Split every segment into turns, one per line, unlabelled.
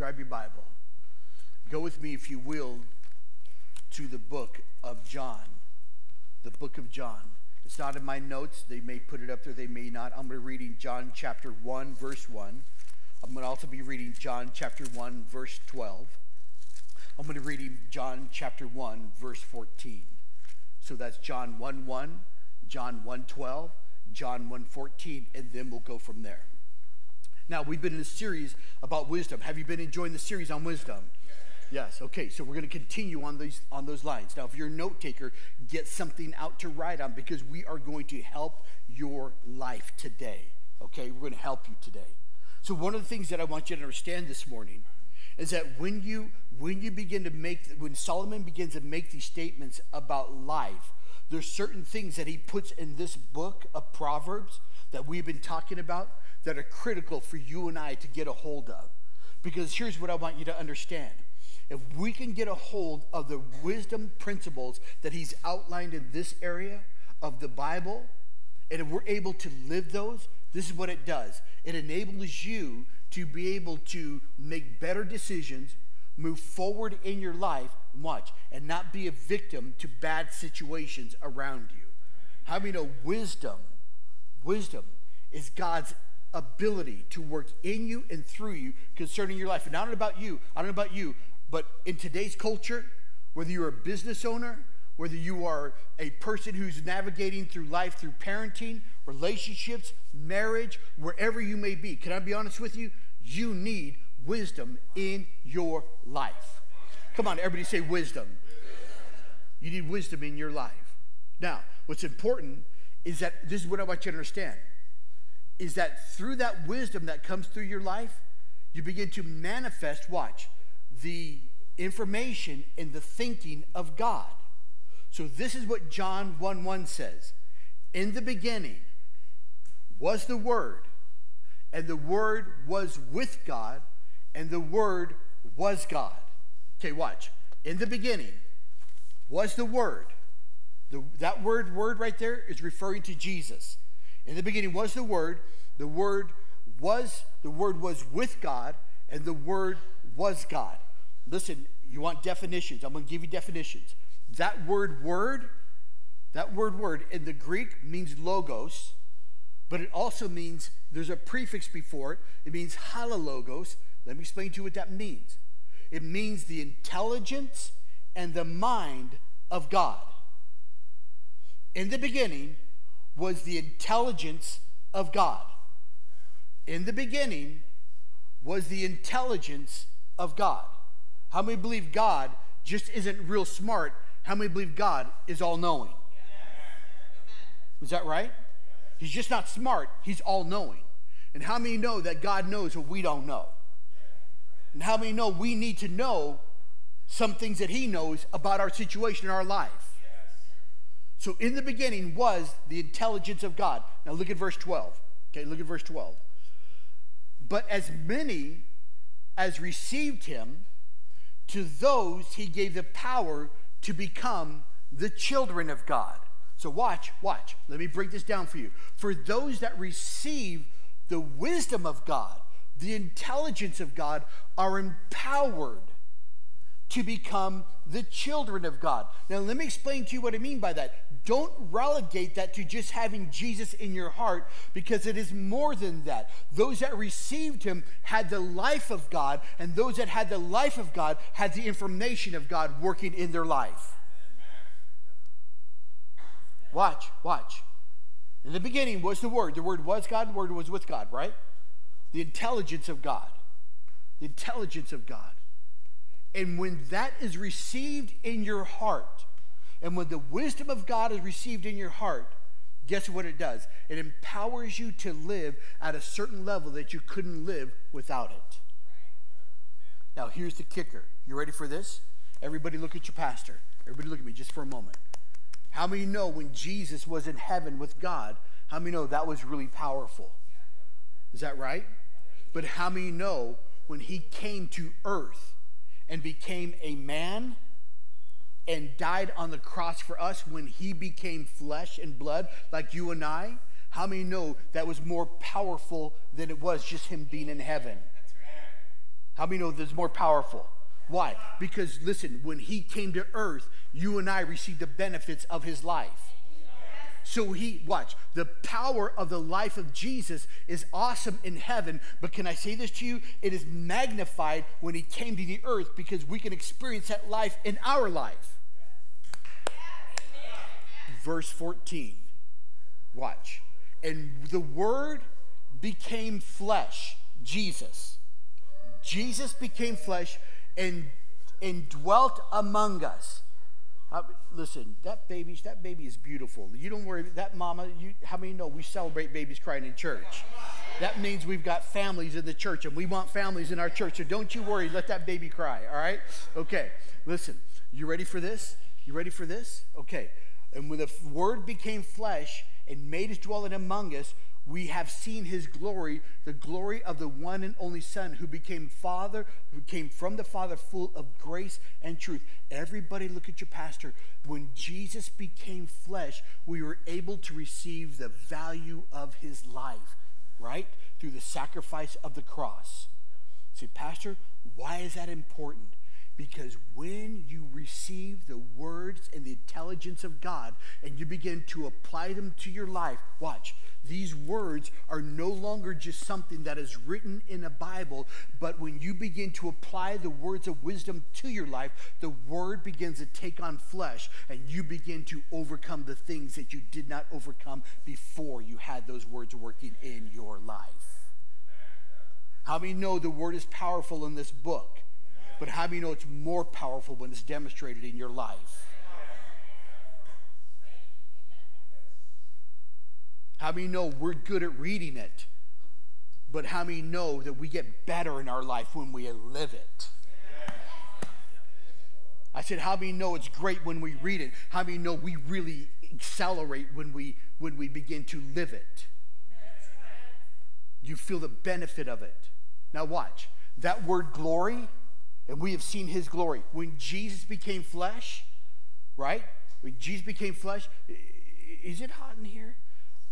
grab your Bible. Go with me, if you will, to the book of John. The book of John. It's not in my notes. They may put it up there, they may not. I'm going to be reading John chapter 1, verse 1. I'm going to also be reading John chapter 1, verse 12. I'm going to be reading John chapter 1, verse 14. So that's John 1 1, John 1 12, John 1 14, and then we'll go from there. Now, we've been in a series about wisdom. Have you been enjoying the series on wisdom? Yes. Okay. So we're going to continue on these on those lines. Now, if you're a note taker, get something out to write on because we are going to help your life today. Okay, we're going to help you today. So one of the things that I want you to understand this morning is that when you when you begin to make when Solomon begins to make these statements about life, there's certain things that he puts in this book of Proverbs that we've been talking about that are critical for you and I to get a hold of. Because here's what I want you to understand if we can get a hold of the wisdom principles that he's outlined in this area of the Bible, and if we're able to live those, this is what it does it enables you to be able to make better decisions, move forward in your life, watch, and not be a victim to bad situations around you. Many know wisdom? Wisdom is God's ability to work in you and through you concerning your life. And not about you, I don't know about you, but in today's culture, whether you're a business owner, whether you are a person who's navigating through life through parenting, relationships, marriage, wherever you may be, can I be honest with you? You need wisdom in your life. Come on, everybody say wisdom. You need wisdom in your life. Now, what's important is that this is what I want you to understand is that through that wisdom that comes through your life, you begin to manifest, watch, the information and the thinking of God. So this is what John 1 1 says. In the beginning was the Word, and the Word was with God, and the Word was God. Okay, watch. In the beginning was the Word. The, that word, word right there, is referring to Jesus. In the beginning was the Word. The Word was, the Word was with God, and the Word was God. Listen, you want definitions. I'm going to give you definitions. That word word, that word word in the Greek means logos, but it also means there's a prefix before it. It means halologos. Let me explain to you what that means. It means the intelligence and the mind of God. In the beginning was the intelligence of God. In the beginning was the intelligence of God. How many believe God just isn't real smart? How many believe God is all knowing? Is that right? He's just not smart, he's all knowing. And how many know that God knows what we don't know? And how many know we need to know some things that he knows about our situation in our life? So in the beginning was the intelligence of God. Now look at verse 12. Okay, look at verse 12. But as many as received him, to those he gave the power to become the children of God. So watch, watch. Let me break this down for you. For those that receive the wisdom of God, the intelligence of God, are empowered to become the children of God. Now, let me explain to you what I mean by that. Don't relegate that to just having Jesus in your heart because it is more than that. Those that received him had the life of God, and those that had the life of God had the information of God working in their life. Watch, watch. In the beginning was the Word. The Word was God, the Word was with God, right? The intelligence of God. The intelligence of God. And when that is received in your heart, and when the wisdom of God is received in your heart, guess what it does? It empowers you to live at a certain level that you couldn't live without it. Now, here's the kicker. You ready for this? Everybody, look at your pastor. Everybody, look at me just for a moment. How many know when Jesus was in heaven with God, how many know that was really powerful? Is that right? But how many know when he came to earth and became a man? And died on the cross for us when he became flesh and blood like you and I, how many know that was more powerful than it was just him being in heaven? How many know there's more powerful? Why? Because listen, when he came to earth, you and I received the benefits of his life. So he, watch, the power of the life of Jesus is awesome in heaven, but can I say this to you? It is magnified when he came to the earth because we can experience that life in our life. Verse 14, watch. And the word became flesh, Jesus. Jesus became flesh and, and dwelt among us. Uh, listen, that baby, that baby is beautiful. You don't worry. That mama, you, how many know we celebrate babies crying in church? That means we've got families in the church, and we want families in our church. So don't you worry. Let that baby cry. All right? Okay. Listen. You ready for this? You ready for this? Okay. And when the Word became flesh and made his dwelling among us, we have seen his glory, the glory of the one and only Son who became Father, who came from the Father, full of grace and truth. Everybody, look at your pastor. When Jesus became flesh, we were able to receive the value of his life, right? Through the sacrifice of the cross. See, Pastor, why is that important? Because when you receive the words and the intelligence of God and you begin to apply them to your life, watch, these words are no longer just something that is written in a Bible, but when you begin to apply the words of wisdom to your life, the word begins to take on flesh and you begin to overcome the things that you did not overcome before you had those words working in your life. How many know the word is powerful in this book? But how do many know it's more powerful when it's demonstrated in your life? How many know we're good at reading it? But how many know that we get better in our life when we live it? I said, how many know it's great when we read it? How many know we really accelerate when we when we begin to live it? You feel the benefit of it. Now watch. That word glory, and we have seen his glory. When Jesus became flesh, right? When Jesus became flesh, is it hot in here?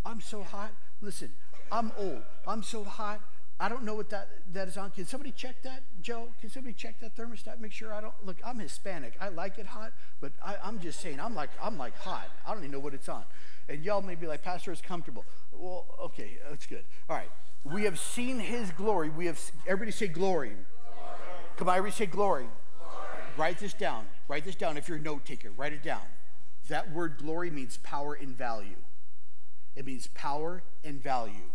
I'm so hot. Listen, I'm old. I'm so hot. I don't know what that, that is on. Can somebody check that, Joe? Can somebody check that thermostat? Make sure I don't look. I'm Hispanic. I like it hot, but I, am just saying I'm like I'm like hot. I don't even know what it's on. And y'all may be like, Pastor, it's comfortable. Well, okay, that's good. All right. We have seen His glory. We have everybody say glory. Come on, everybody say glory. glory. Write this down. Write this down. If you're a note taker, write it down. That word glory means power and value. It means power and value.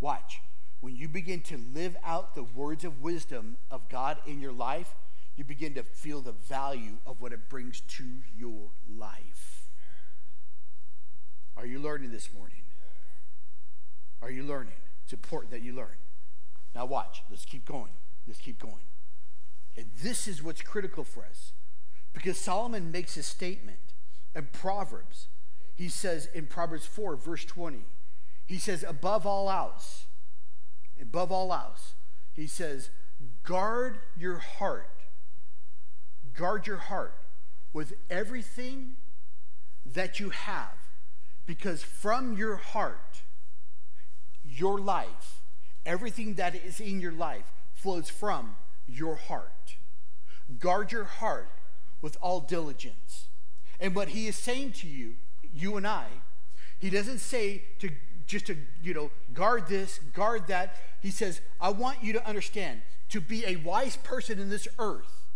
Watch. When you begin to live out the words of wisdom of God in your life, you begin to feel the value of what it brings to your life. Are you learning this morning? Are you learning? It's important that you learn. Now, watch. Let's keep going. Let's keep going. And this is what's critical for us because Solomon makes a statement in Proverbs he says in Proverbs 4, verse 20, he says, above all else, above all else, he says, guard your heart. Guard your heart with everything that you have, because from your heart, your life, everything that is in your life flows from your heart. Guard your heart with all diligence. And what he is saying to you you and I. He doesn't say to just to, you know, guard this, guard that. He says, I want you to understand to be a wise person in this earth,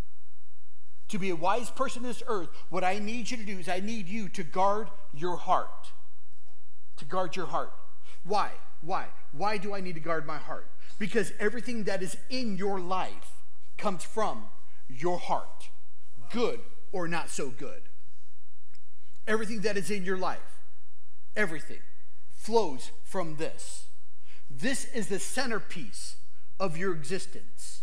to be a wise person in this earth, what I need you to do is I need you to guard your heart. To guard your heart. Why? Why? Why do I need to guard my heart? Because everything that is in your life comes from your heart, good or not so good. Everything that is in your life, everything flows from this. This is the centerpiece of your existence.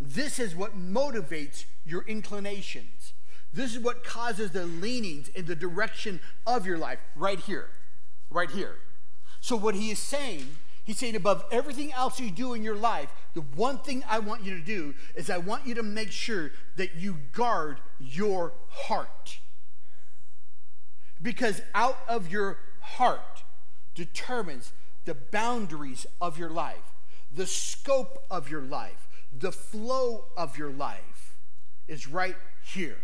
This is what motivates your inclinations. This is what causes the leanings in the direction of your life, right here, right here. So, what he is saying, he's saying above everything else you do in your life, the one thing I want you to do is I want you to make sure that you guard your heart. Because out of your heart determines the boundaries of your life, the scope of your life. the flow of your life is right here.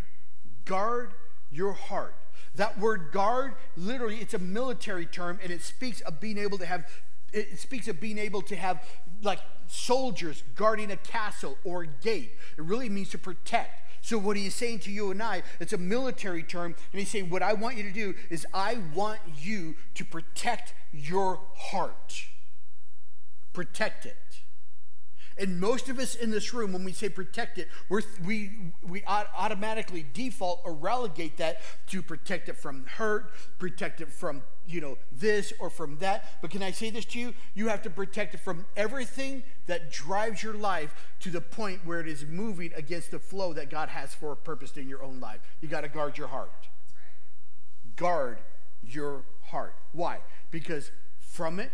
Guard your heart. That word guard, literally, it's a military term and it speaks of being able to have, it speaks of being able to have like soldiers guarding a castle or a gate. It really means to protect. So, what he's saying to you and I, it's a military term, and he's saying, What I want you to do is, I want you to protect your heart. Protect it. And most of us in this room, when we say protect it, we we, we automatically default or relegate that to protect it from hurt, protect it from, you know, this or from that. But can I say this to you? You have to protect it from everything that drives your life to the point where it is moving against the flow that God has for a purpose in your own life. You got to guard your heart. Right. Guard your heart. Why? Because from it,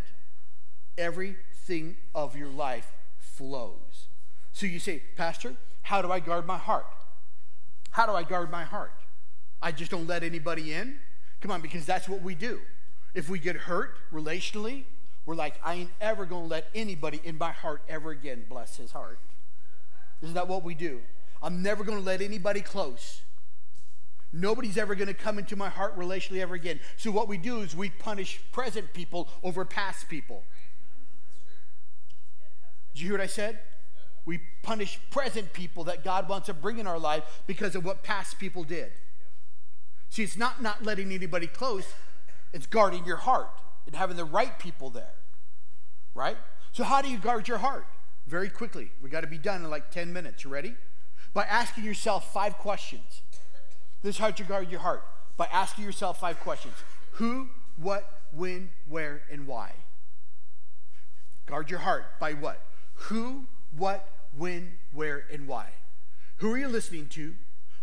everything of your life flows. So you say, Pastor, how do I guard my heart? How do I guard my heart? I just don't let anybody in? Come on, because that's what we do. If we get hurt relationally, we're like, I ain't ever going to let anybody in my heart ever again. Bless his heart. Isn't that what we do? I'm never going to let anybody close. Nobody's ever going to come into my heart relationally ever again. So what we do is we punish present people over past people. Did you hear what I said? We punish present people that God wants to bring in our life because of what past people did. See, it's not not letting anybody close, it's guarding your heart and having the right people there. Right? So, how do you guard your heart? Very quickly. We got to be done in like 10 minutes. You ready? By asking yourself five questions. This is how you guard your heart. By asking yourself five questions Who, what, when, where, and why. Guard your heart by what? Who, what, when, where, and why. Who are you listening to?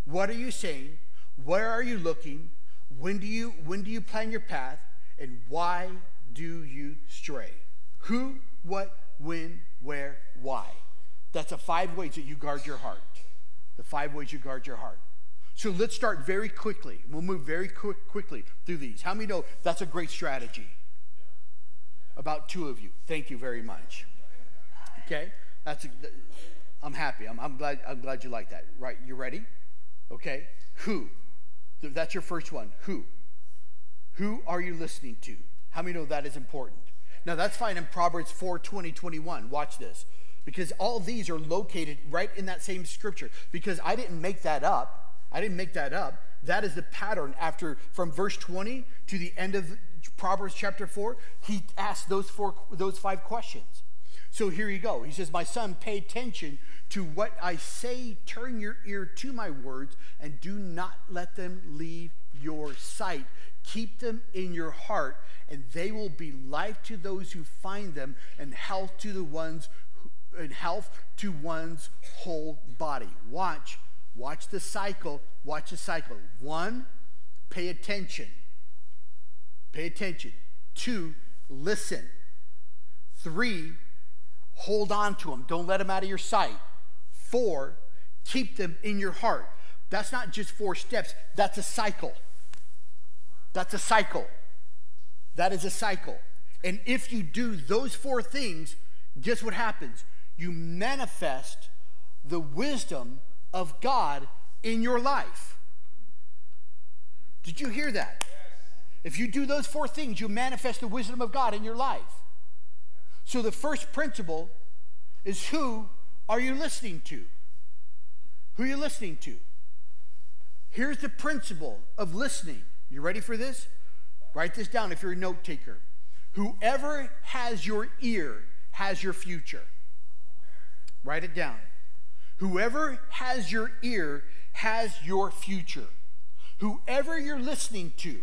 What are you saying? Where are you looking? When do you when do you plan your path? And why do you stray? Who, what, when, where, why. That's the five ways that you guard your heart. The five ways you guard your heart. So let's start very quickly. We'll move very quick, quickly through these. How many know that's a great strategy? About two of you. Thank you very much. Okay, that's. A, I'm happy. I'm, I'm glad. I'm glad you like that. Right? You ready? Okay. Who? That's your first one. Who? Who are you listening to? How many know that is important? Now that's fine in Proverbs 4 20, 21. Watch this. Because all these are located right in that same scripture. Because I didn't make that up. I didn't make that up. That is the pattern after from verse 20 to the end of Proverbs chapter 4. He asked those four those five questions. So here you go. He says, My son, pay attention to what I say. Turn your ear to my words and do not let them leave your sight. Keep them in your heart, and they will be life to those who find them and health to the ones and health to one's whole body. Watch, watch the cycle. Watch the cycle. One, pay attention. Pay attention. Two, listen. Three, Hold on to them. Don't let them out of your sight. Four, keep them in your heart. That's not just four steps, that's a cycle. That's a cycle. That is a cycle. And if you do those four things, guess what happens? You manifest the wisdom of God in your life. Did you hear that? If you do those four things, you manifest the wisdom of God in your life. So the first principle is who are you listening to? Who are you listening to? Here's the principle of listening. You ready for this? Write this down if you're a note taker. Whoever has your ear has your future. Write it down. Whoever has your ear has your future. Whoever you're listening to,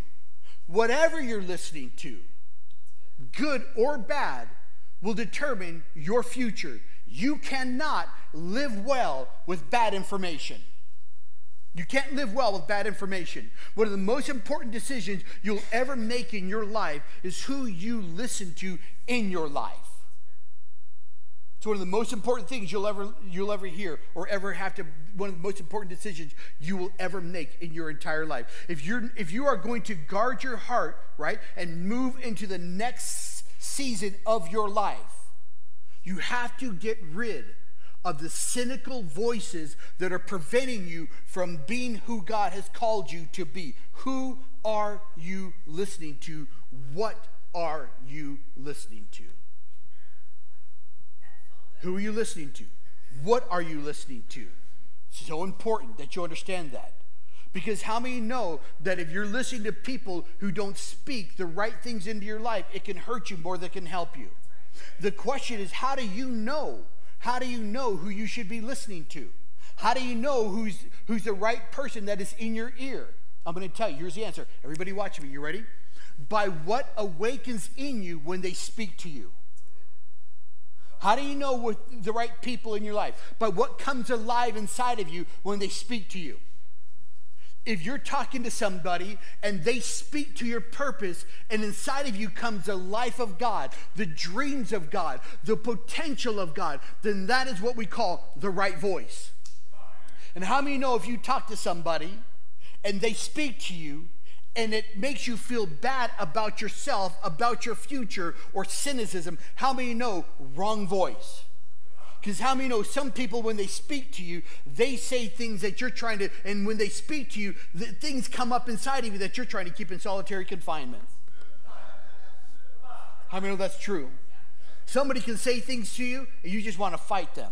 whatever you're listening to, good or bad, will determine your future. You cannot live well with bad information. You can't live well with bad information. One of the most important decisions you'll ever make in your life is who you listen to in your life. It's one of the most important things you'll ever you'll ever hear or ever have to one of the most important decisions you will ever make in your entire life. If you're if you are going to guard your heart, right, and move into the next season of your life, you have to get rid of the cynical voices that are preventing you from being who God has called you to be. Who are you listening to? What are you listening to? Who are you listening to? What are you listening to? So important that you understand that. Because how many know that if you're listening to people who don't speak the right things into your life, it can hurt you more than it can help you? The question is, how do you know? How do you know who you should be listening to? How do you know who's, who's the right person that is in your ear? I'm going to tell you. Here's the answer. Everybody watch me. You ready? By what awakens in you when they speak to you. How do you know with the right people in your life? By what comes alive inside of you when they speak to you if you're talking to somebody and they speak to your purpose, and inside of you comes the life of God, the dreams of God, the potential of God, then that is what we call the right voice. And how many know if you talk to somebody and they speak to you and it makes you feel bad about yourself, about your future, or cynicism, how many know wrong voice? Because how many know some people, when they speak to you, they say things that you're trying to, and when they speak to you, the, things come up inside of you that you're trying to keep in solitary confinement. How many know that's true? Somebody can say things to you, and you just want to fight them.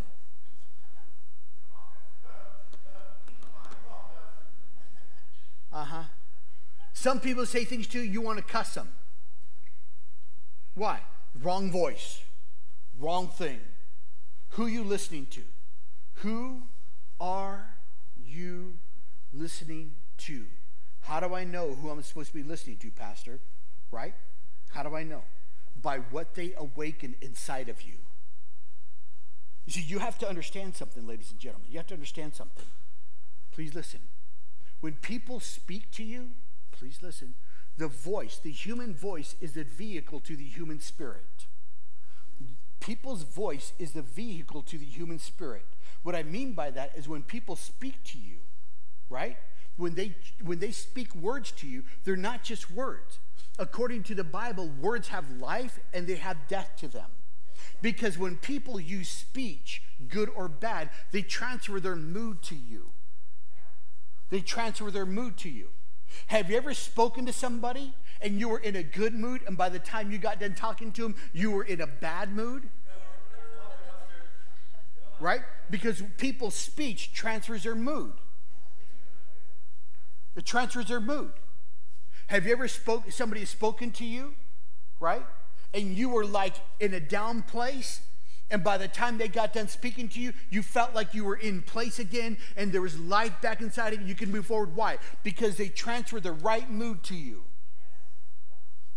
Uh huh. Some people say things to you, you want to cuss them. Why? Wrong voice, wrong thing. Who you listening to? Who are you listening to? How do I know who I'm supposed to be listening to, Pastor? Right? How do I know? By what they awaken inside of you. You see, you have to understand something, ladies and gentlemen. You have to understand something. Please listen. When people speak to you, please listen. The voice, the human voice, is the vehicle to the human spirit. People's voice is the vehicle to the human spirit. What I mean by that is when people speak to you, right? When they when they speak words to you, they're not just words. According to the Bible, words have life and they have death to them. Because when people use speech, good or bad, they transfer their mood to you. They transfer their mood to you. Have you ever spoken to somebody and you were in a good mood, and by the time you got done talking to him, you were in a bad mood? Right? Because people's speech transfers their mood. It transfers their mood. Have you ever spoke somebody has spoken to you, right? And you were like in a down place, and by the time they got done speaking to you, you felt like you were in place again and there was life back inside of you. You can move forward. Why? Because they transferred the right mood to you.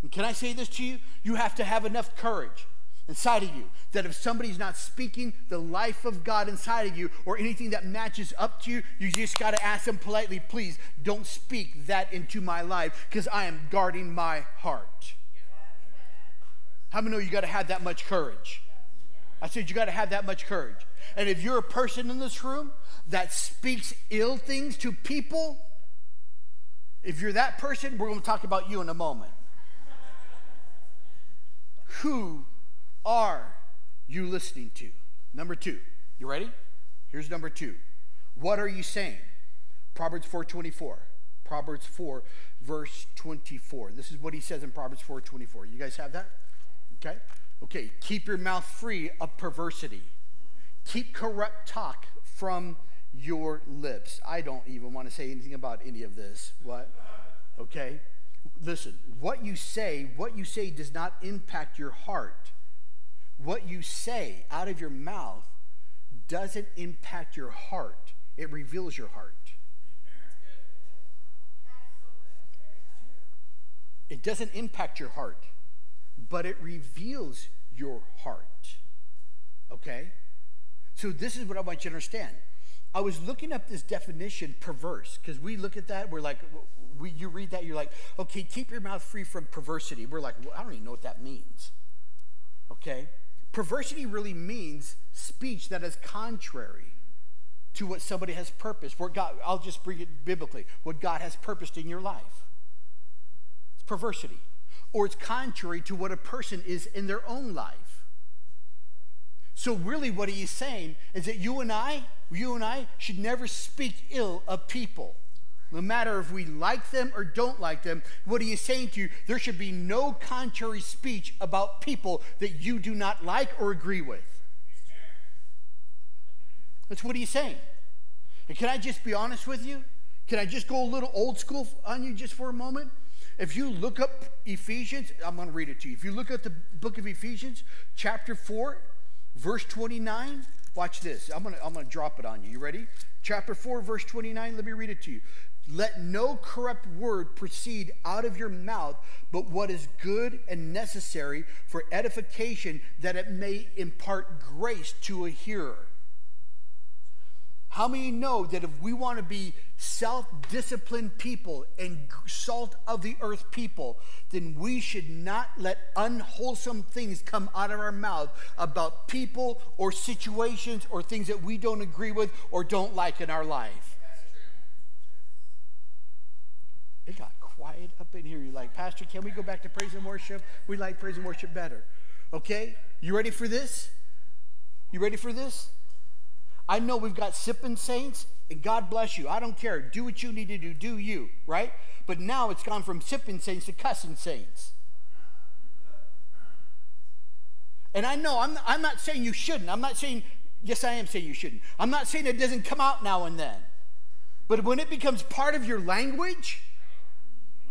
And can I say this to you? You have to have enough courage inside of you that if somebody's not speaking the life of God inside of you or anything that matches up to you, you just got to ask them politely, please don't speak that into my life because I am guarding my heart. How many know you got to have that much courage? I said you got to have that much courage. And if you're a person in this room that speaks ill things to people, if you're that person, we're going to talk about you in a moment. Who are you listening to? Number two. You ready? Here's number two. What are you saying? Proverbs 4:24. Proverbs 4, verse 24. This is what he says in Proverbs 4:24. You guys have that? Okay. Okay. Keep your mouth free of perversity. Keep corrupt talk from your lips. I don't even want to say anything about any of this. What? Okay listen, what you say, what you say does not impact your heart. What you say out of your mouth doesn't impact your heart, it reveals your heart. It doesn't impact your heart, but it reveals your heart. Okay? So, this is what I want you to understand. I was looking up this definition, perverse, because we look at that, we're like, we, you read that, you're like, okay, keep your mouth free from perversity. We're like, well, I don't even know what that means. Okay? Perversity really means speech that is contrary to what somebody has purposed. For God, I'll just bring it biblically. What God has purposed in your life. It's perversity. Or it's contrary to what a person is in their own life. So really what he is saying is that you and I, you and I should never speak ill of people. No matter if we like them or don't like them, what he is saying to you, there should be no contrary speech about people that you do not like or agree with. That's what he's saying. And can I just be honest with you? Can I just go a little old school on you just for a moment? If you look up Ephesians, I'm going to read it to you. If you look at the book of Ephesians, chapter 4, verse 29, watch this. I'm going to, I'm going to drop it on you. You ready? Chapter 4, verse 29, let me read it to you. Let no corrupt word proceed out of your mouth, but what is good and necessary for edification, that it may impart grace to a hearer. How many know that if we want to be self disciplined people and salt of the earth people, then we should not let unwholesome things come out of our mouth about people or situations or things that we don't agree with or don't like in our life? It got quiet up in here. You're like, Pastor, can we go back to praise and worship? We like praise and worship better. Okay? You ready for this? You ready for this? I know we've got sipping saints, and God bless you. I don't care. Do what you need to do. Do you, right? But now it's gone from sipping saints to cussing saints. And I know, I'm, I'm not saying you shouldn't. I'm not saying, yes, I am saying you shouldn't. I'm not saying it doesn't come out now and then. But when it becomes part of your language,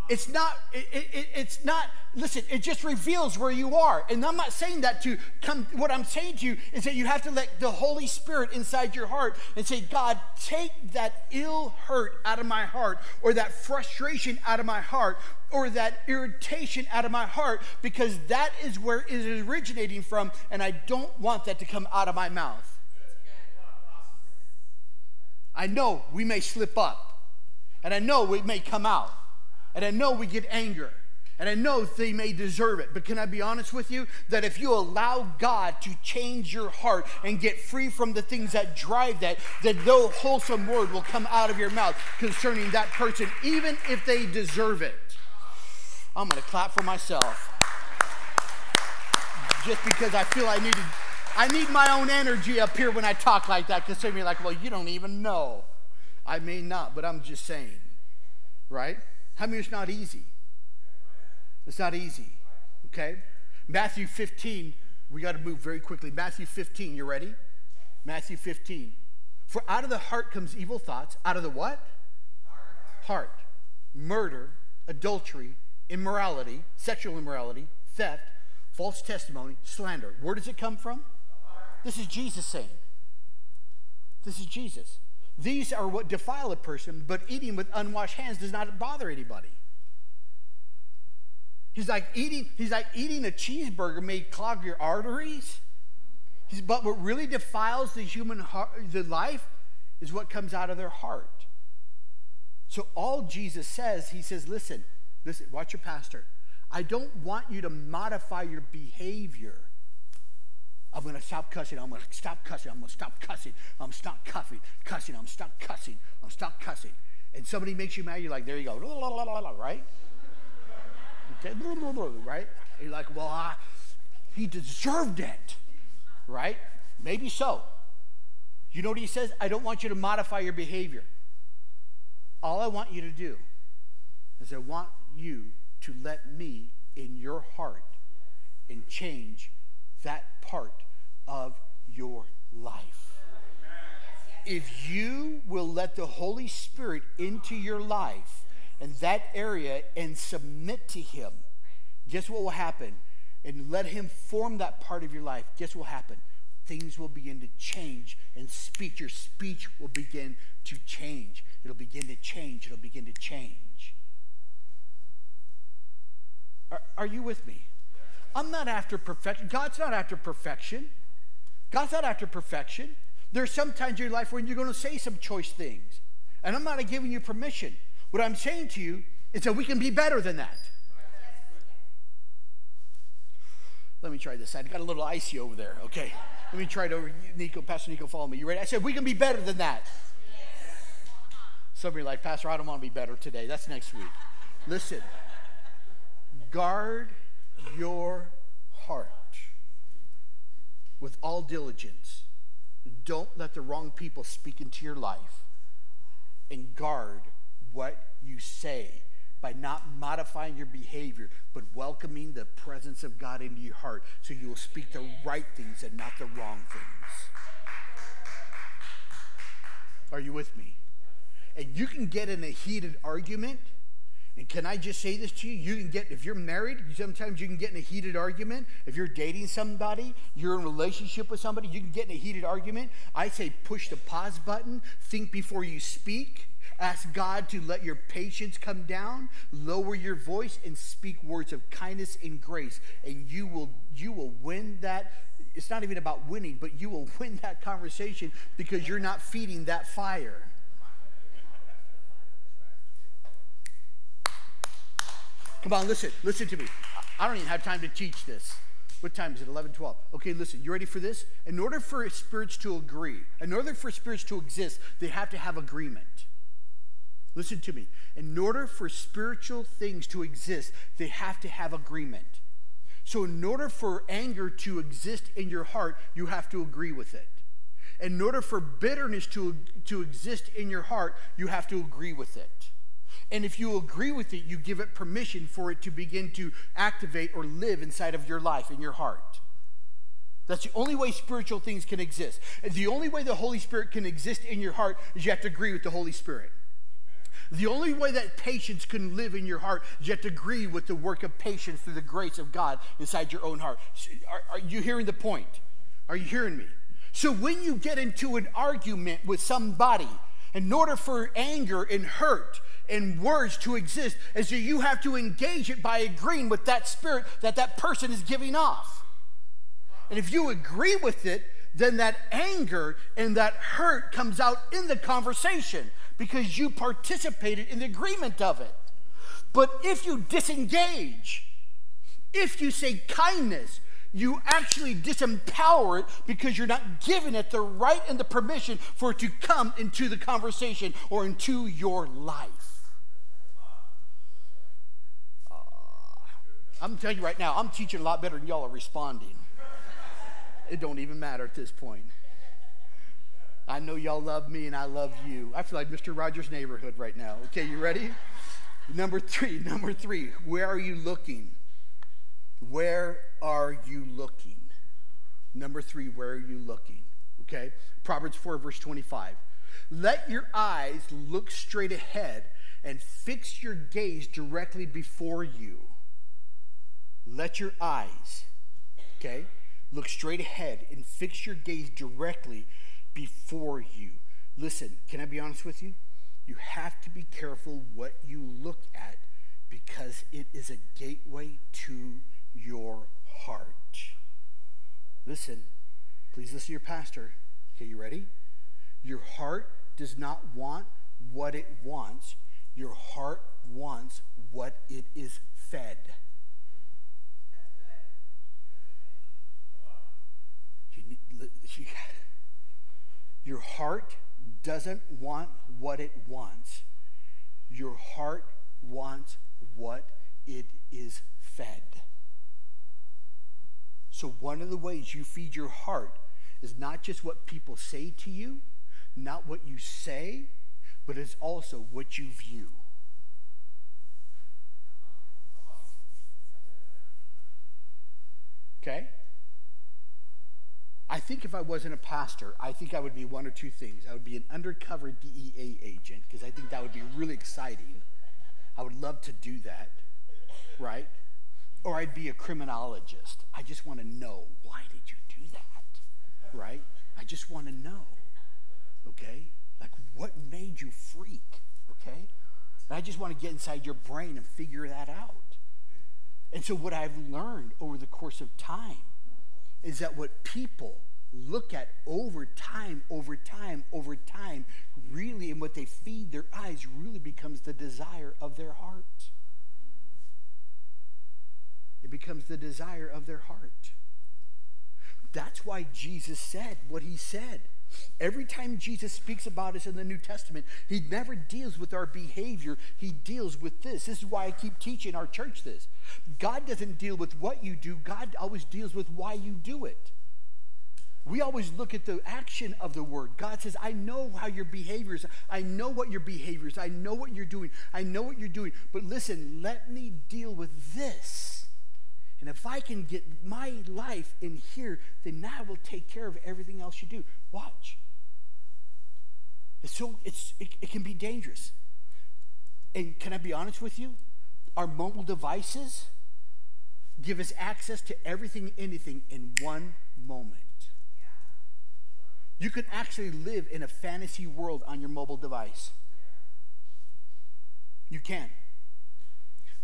it's not, it, it, it's not, listen, it just reveals where you are. And I'm not saying that to come, what I'm saying to you is that you have to let the Holy Spirit inside your heart and say, God, take that ill hurt out of my heart, or that frustration out of my heart, or that irritation out of my heart, because that is where it is originating from, and I don't want that to come out of my mouth. I know we may slip up, and I know it may come out. And I know we get anger. And I know they may deserve it, but can I be honest with you? That if you allow God to change your heart and get free from the things that drive that, that no wholesome word will come out of your mouth concerning that person, even if they deserve it. I'm going to clap for myself. Just because I feel I needed, I need my own energy up here when I talk like that, because are like, well, you don't even know. I may not, but I'm just saying, right? How many it's not easy? It's not easy. Okay? Matthew 15, we got to move very quickly. Matthew 15, you ready? Matthew 15. For out of the heart comes evil thoughts. Out of the what? Heart. heart. Murder, adultery, immorality, sexual immorality, theft, false testimony, slander. Where does it come from? This is Jesus saying. This is Jesus. These are what defile a person, but eating with unwashed hands does not bother anybody. He's like eating, he's like eating a cheeseburger may clog your arteries. He's, but what really defiles the human heart, the life is what comes out of their heart. So all Jesus says, he says, listen, listen, watch your pastor. I don't want you to modify your behavior I'm to stop cussing. I'm to stop cussing. I'm to stop cussing. I'm stop cussing. Cussing. I'm stop cussing. I'm stop cussing. And somebody makes you mad. You're like, there you go. Right? Okay. Right? You're like, well, I, he deserved it. Right? Maybe so. You know what he says? I don't want you to modify your behavior. All I want you to do is I want you to let me in your heart and change that part of your life. If you will let the Holy Spirit into your life and that area and submit to Him, guess what will happen? And let Him form that part of your life. Guess what will happen? Things will begin to change and speech, your speech will begin to change. It'll begin to change. It'll begin to change. Are, are you with me? I'm not after perfection. God's not after perfection. God's not after perfection. There's sometimes in your life when you're going to say some choice things. And I'm not giving you permission. What I'm saying to you is that we can be better than that. Let me try this. I got a little icy over there. Okay. Let me try it over. Nico, Pastor Nico, follow me. You ready? I said we can be better than that. Some of you are like, Pastor, I don't want to be better today. That's next week. Listen. Guard your heart with all diligence. Don't let the wrong people speak into your life. And guard what you say by not modifying your behavior, but welcoming the presence of God into your heart so you will speak the right things and not the wrong things. Are you with me? And you can get in a heated argument. And can I just say this to you? You can get, if you're married, sometimes you can get in a heated argument. If you're dating somebody, you're in a relationship with somebody, you can get in a heated argument. I say push the pause button, think before you speak Ask God to let your patience come down, lower your voice, and speak words of kindness and grace. And you will, you will win that. It's not even about winning, but you will win that conversation because you're not feeding that fire. Come on, listen, listen to me. I don't even have time to teach this. What time is it? 11, 12. Okay, listen, you ready for this? In order for spirits to agree, in order for spirits to exist, they have to have agreement. Listen to me. In order for spiritual things to exist, they have to have agreement. So, in order for anger to exist in your heart, you have to agree with it. In order for bitterness to, to exist in your heart, you have to agree with it. And if you agree with it, you give it permission for it to begin to activate or live inside of your life, in your heart. That's the only way spiritual things can exist. The only way the Holy Spirit can exist in your heart is you have to agree with the Holy Spirit. The only way that patience can live in your heart is you have to agree with the work of patience through the grace of God inside your own heart. Are, are you hearing the point? Are you hearing me? So when you get into an argument with somebody, in order for anger and hurt and words to exist, is that you have to engage it by agreeing with that spirit that that person is giving off. And if you agree with it, then that anger and that hurt comes out in the conversation because you participated in the agreement of it. But if you disengage, if you say kindness, you actually disempower it because you're not giving it the right and the permission for it to come into the conversation or into your life. Uh, I'm telling you right now, I'm teaching a lot better than y'all are responding. It don't even matter at this point. I know y'all love me and I love you. I feel like Mr. Rogers' neighborhood right now. Okay, you ready? Number three, number three, where are you looking? Where are you looking? Number three, where are you looking? Okay, Proverbs 4, verse 25. Let your eyes look straight ahead and fix your gaze directly before you. Let your eyes, okay, look straight ahead and fix your gaze directly before you. Listen, can I be honest with you? You have to be careful what you look at because it is a gateway to your heart. Listen, please listen to your pastor. Okay, you ready? Your heart does not want what it wants, your heart wants what it is fed. You need, you, your heart doesn't want what it wants. Your heart wants what it is fed. So, one of the ways you feed your heart is not just what people say to you, not what you say, but it's also what you view. Okay? I think if I wasn't a pastor, I think I would be one or two things. I would be an undercover DEA agent because I think that would be really exciting. I would love to do that, right? Or I'd be a criminologist. I just want to know why did you do that, right? I just want to know, okay? Like what made you freak, okay? And I just want to get inside your brain and figure that out. And so what I've learned over the course of time is that what people look at over time, over time, over time, really, and what they feed their eyes really becomes the desire of their heart. It becomes the desire of their heart. That's why Jesus said what he said. Every time Jesus speaks about us in the New Testament, he never deals with our behavior. He deals with this. This is why I keep teaching our church this. God doesn't deal with what you do, God always deals with why you do it. We always look at the action of the word. God says, I know how your behavior is. I know what your behavior is. I know what you're doing, I know what you're doing. But listen, let me deal with this. And if I can get my life in here, then I will take care of everything else you do. Watch. It's so it's it, it can be dangerous. And can I be honest with you? Our mobile devices give us access to everything, anything in one moment. You can actually live in a fantasy world on your mobile device. You can.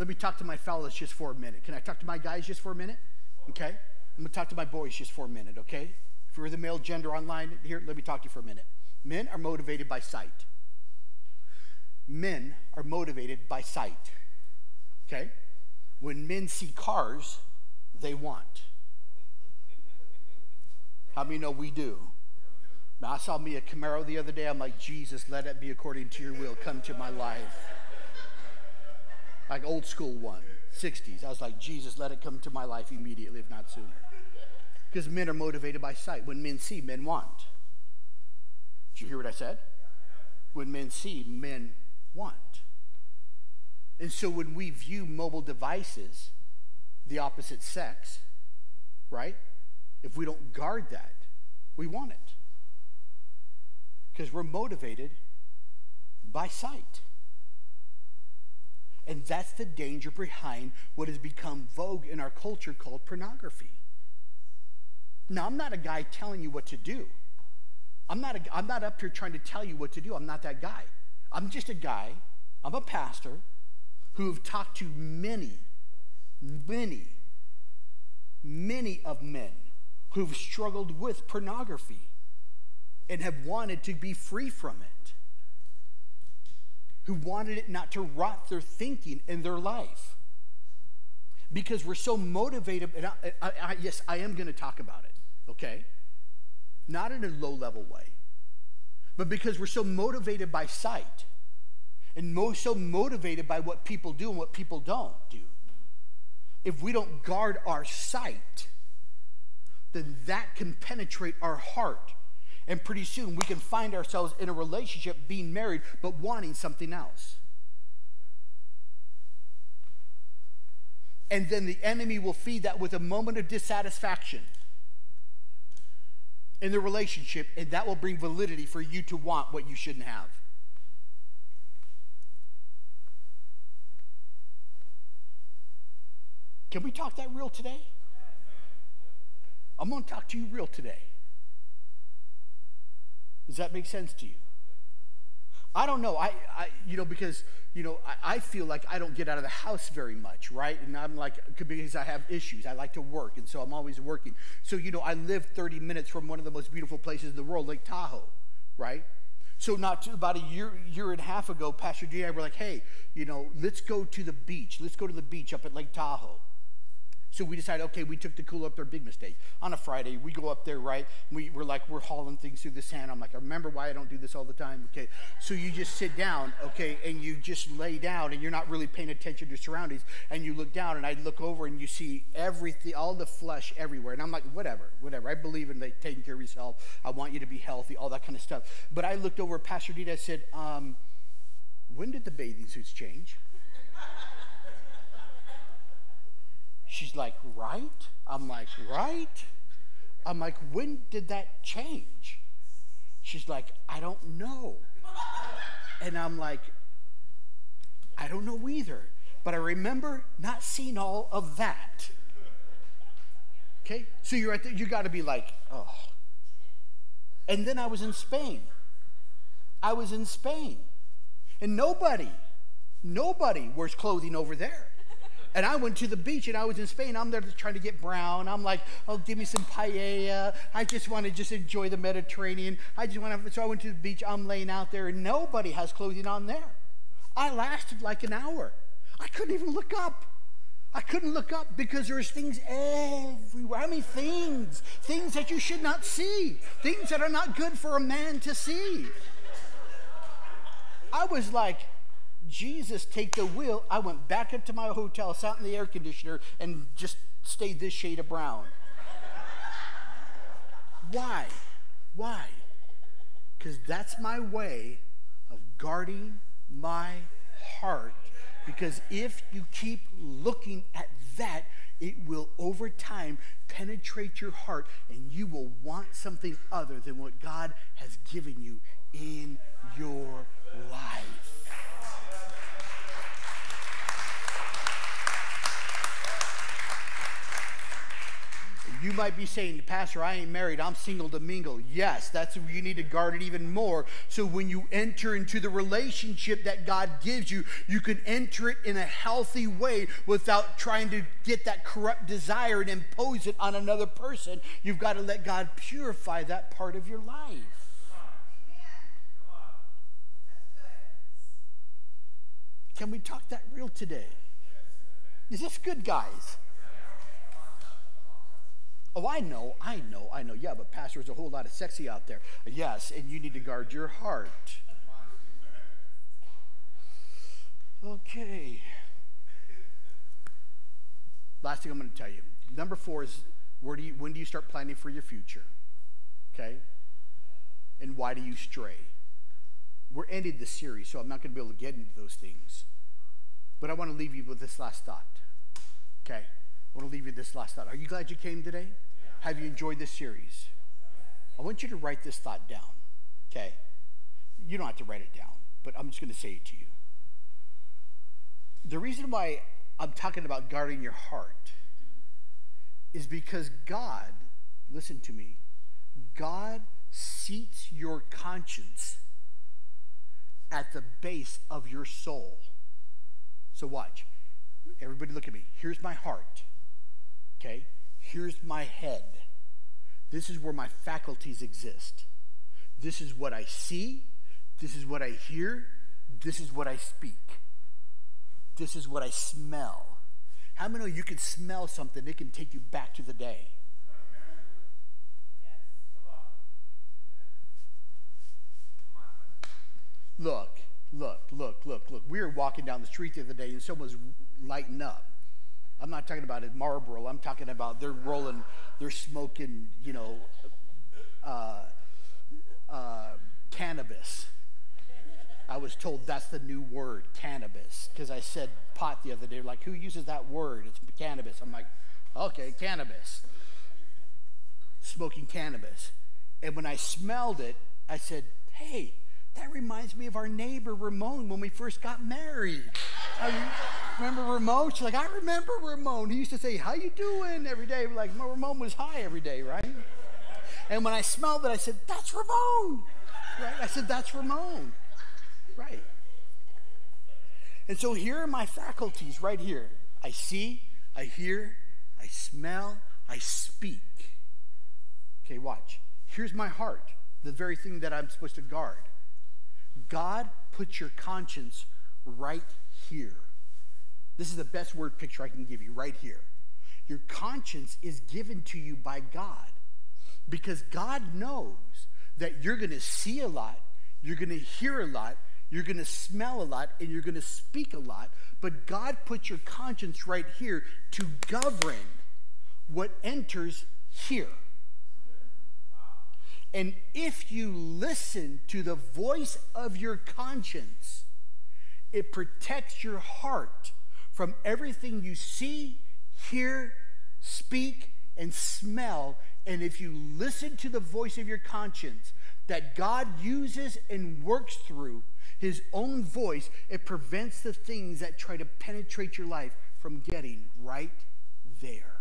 Let me talk to my fellas just for a minute. Can I talk to my guys just for a minute? Okay? I'm going to talk to my boys just for a minute, okay? If you're the male gender online here, let me talk to you for a minute. Men are motivated by sight. Men are motivated by sight. Okay? When men see cars, they want. How many know we do? Now, I saw me a Camaro the other day. I'm like, Jesus, let it be according to your will. Come to my life. Like old school one, 60s. I was like, Jesus, let it come to my life immediately, if not sooner. Because men are motivated by sight. When men see, men want. Did you hear what I said? When men see, men want. And so when we view mobile devices, the opposite sex, right? If we don't guard that, we want it because we're motivated by sight. And that's the danger behind what has become vogue in our culture called pornography. Now, I'm not a guy telling you what to do. I'm not, a, I'm not up here trying to tell you what to do. I'm not that guy. I'm just a guy, I'm a pastor who have talked to many, many, many of men who've struggled with pornography and have wanted to be free from it, who wanted it not to rot their thinking and their life. Because we're so motivated, and I, I, I, yes, I am going to talk about it, okay? Not in a low level way, but because we're so motivated by sight and mo- so motivated by what people do and what people don't do. If we don't guard our sight, then that can penetrate our heart and pretty soon we can find ourselves in a relationship being married but wanting something else. And then the enemy will feed that with a moment of dissatisfaction in the relationship, and that will bring validity for you to want what you shouldn't have. Can we talk that real today? I'm going to talk to you real today. Does that make sense to you? I don't know. I, I you know, because, you know, I, I, feel like I don't get out of the house very much, right? And I'm like, because I have issues. I like to work, and so I'm always working. So, you know, I live 30 minutes from one of the most beautiful places in the world, Lake Tahoe, right? So not too, about a year, year and a half ago, Pastor G and I were like, hey, you know, let's go to the beach. Let's go to the beach up at Lake Tahoe. So we decided, okay, we took the cooler up there, big mistake. On a Friday, we go up there, right? We, we're like, we're hauling things through the sand. I'm like, I remember why I don't do this all the time. Okay, so you just sit down, okay, and you just lay down, and you're not really paying attention to surroundings. And you look down, and I look over, and you see everything, all the flesh everywhere. And I'm like, whatever, whatever. I believe in like, taking care of yourself. I want you to be healthy, all that kind of stuff. But I looked over Pastor Dita. I said, um, when did the bathing suits change? She's like, right? I'm like, right? I'm like, when did that change? She's like, I don't know. And I'm like, I don't know either. But I remember not seeing all of that. Okay? So you're at the, you got to be like, oh. And then I was in Spain. I was in Spain. And nobody, nobody wears clothing over there. And I went to the beach and I was in Spain. I'm there trying to get brown. I'm like, oh, give me some paella. I just want to just enjoy the Mediterranean. I just want to. So I went to the beach. I'm laying out there and nobody has clothing on there. I lasted like an hour. I couldn't even look up. I couldn't look up because there's things everywhere. I mean, things, things that you should not see, things that are not good for a man to see. I was like, Jesus take the wheel, I went back up to my hotel, sat in the air conditioner, and just stayed this shade of brown. Why? Why? Because that's my way of guarding my heart. Because if you keep looking at that, it will over time penetrate your heart and you will want something other than what God has given you in your life. You might be saying, Pastor, I ain't married, I'm single to mingle. Yes, that's you need to guard it even more. So when you enter into the relationship that God gives you, you can enter it in a healthy way without trying to get that corrupt desire and impose it on another person. You've got to let God purify that part of your life. Can we talk that real today? Is this good, guys? Oh, I know, I know, I know. Yeah, but Pastor, there's a whole lot of sexy out there. Yes, and you need to guard your heart. Okay. Last thing I'm going to tell you. Number four is where do you, when do you start planning for your future? Okay? And why do you stray? We're ending the series, so I'm not going to be able to get into those things. But I want to leave you with this last thought. Okay? I want to leave you this last thought. Are you glad you came today? Have you enjoyed this series? I want you to write this thought down, okay? You don't have to write it down, but I'm just going to say it to you. The reason why I'm talking about guarding your heart is because God, listen to me, God seats your conscience at the base of your soul. So watch. Everybody look at me. Here's my heart. Okay? Here's my head. This is where my faculties exist. This is what I see. This is what I hear. This is what I speak. This is what I smell. How many of you can smell something that can take you back to the day? Look, look, look, look, look. We were walking down the street the other day and someone was lighting up. I'm not talking about it Marlboro. I'm talking about they're rolling, they're smoking, you know, uh, uh, cannabis. I was told that's the new word, cannabis, because I said pot the other day. Like, who uses that word? It's cannabis. I'm like, okay, cannabis. Smoking cannabis. And when I smelled it, I said, hey, that reminds me of our neighbor Ramon when we first got married. I remember Ramon? She's like, I remember Ramon. He used to say, How you doing every day? Like Ramon was high every day, right? And when I smelled it, I said, That's Ramon. Right? I said, That's Ramon. Right. And so here are my faculties right here. I see, I hear, I smell, I speak. Okay, watch. Here's my heart, the very thing that I'm supposed to guard. God put your conscience right here. This is the best word picture I can give you right here. Your conscience is given to you by God because God knows that you're going to see a lot, you're going to hear a lot, you're going to smell a lot, and you're going to speak a lot. But God put your conscience right here to govern what enters here. And if you listen to the voice of your conscience, it protects your heart from everything you see, hear, speak, and smell. And if you listen to the voice of your conscience that God uses and works through his own voice, it prevents the things that try to penetrate your life from getting right there.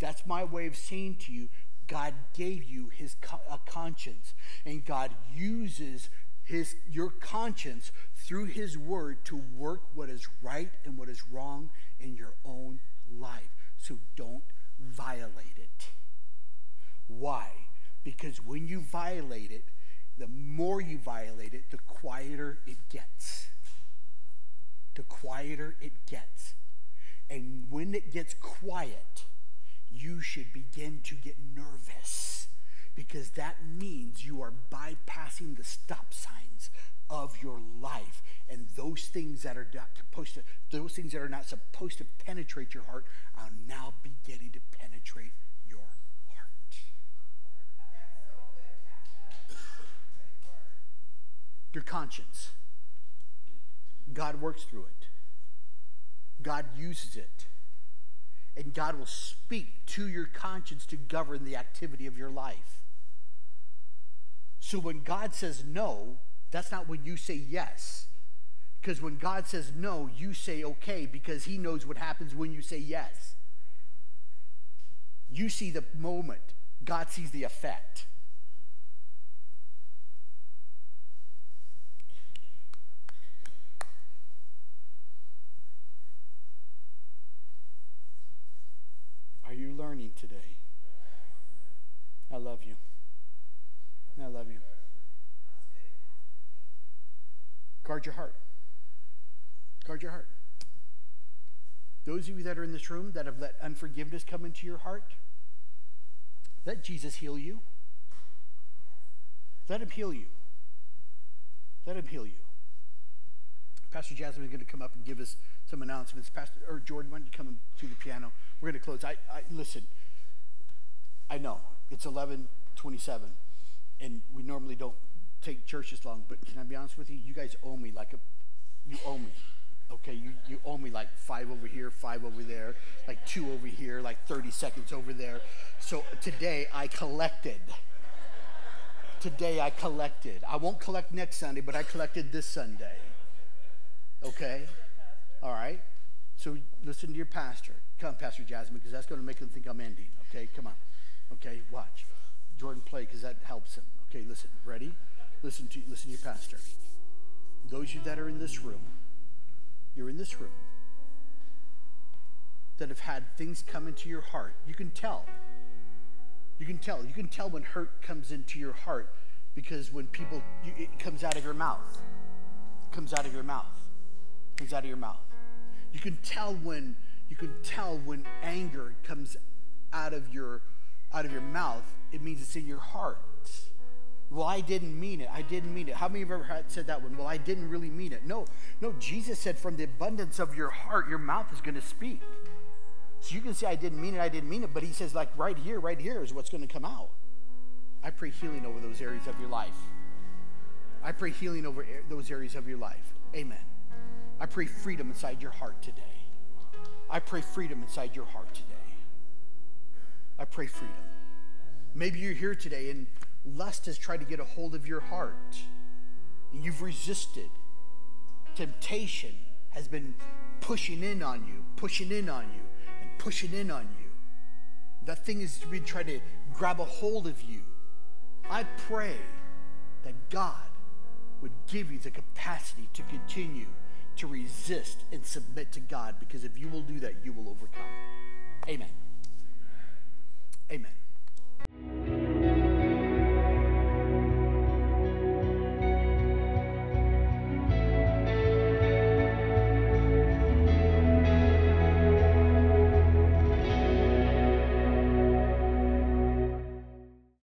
That's my way of saying to you God gave you his a conscience, and God uses his your conscience through his word to work what is right and what is wrong in your own life. So don't violate it. Why? Because when you violate it, the more you violate it, the quieter it gets. The quieter it gets. And when it gets quiet, you should begin to get nervous because that means you are bypassing the stop signs of your life. And those things that are not supposed to those things that are not supposed to penetrate your heart are now beginning to penetrate your heart. Your conscience. God works through it. God uses it. And God will speak to your conscience to govern the activity of your life. So when God says no, that's not when you say yes. Because when God says no, you say okay because He knows what happens when you say yes. You see the moment, God sees the effect. Are you learning today? I love you. I love you. Guard your heart. Guard your heart. Those of you that are in this room that have let unforgiveness come into your heart, let Jesus heal you. Let him heal you. Let him heal you. Pastor Jasmine is going to come up and give us some announcements. Pastor or Jordan, why don't you come to the piano? We're going to close. I, I listen. I know it's eleven twenty-seven, and we normally don't take church this long. But can I be honest with you? You guys owe me like a, you owe me. Okay, you, you owe me like five over here, five over there, like two over here, like 30 seconds over there. So today I collected. Today I collected. I won't collect next Sunday, but I collected this Sunday. Okay? All right? So listen to your pastor. Come, Pastor Jasmine, because that's going to make them think I'm ending. Okay? Come on. Okay? Watch. Jordan, play because that helps him. Okay, listen. Ready? Listen to listen to your pastor. Those of you that are in this room, you're in this room, that have had things come into your heart, you can tell. You can tell. You can tell when hurt comes into your heart because when people, you, it comes out of your mouth. It comes out of your mouth. It comes out of your mouth. You can tell when you can tell when anger comes out of your out of your mouth. It means it's in your heart. Well, I didn't mean it. I didn't mean it. How many of you ever said that one? Well, I didn't really mean it. No, no. Jesus said, from the abundance of your heart, your mouth is going to speak. So you can say, I didn't mean it. I didn't mean it. But he says, like right here, right here is what's going to come out. I pray healing over those areas of your life. I pray healing over those areas of your life. Amen. I pray freedom inside your heart today. I pray freedom inside your heart today. I pray freedom. Maybe you're here today and lust has tried to get a hold of your heart and you've resisted. Temptation has been pushing in on you, pushing in on you, and pushing in on you. That thing has been trying to grab a hold of you. I pray that God would give you the capacity to continue to resist and submit to God because if you will do that, you will Amen.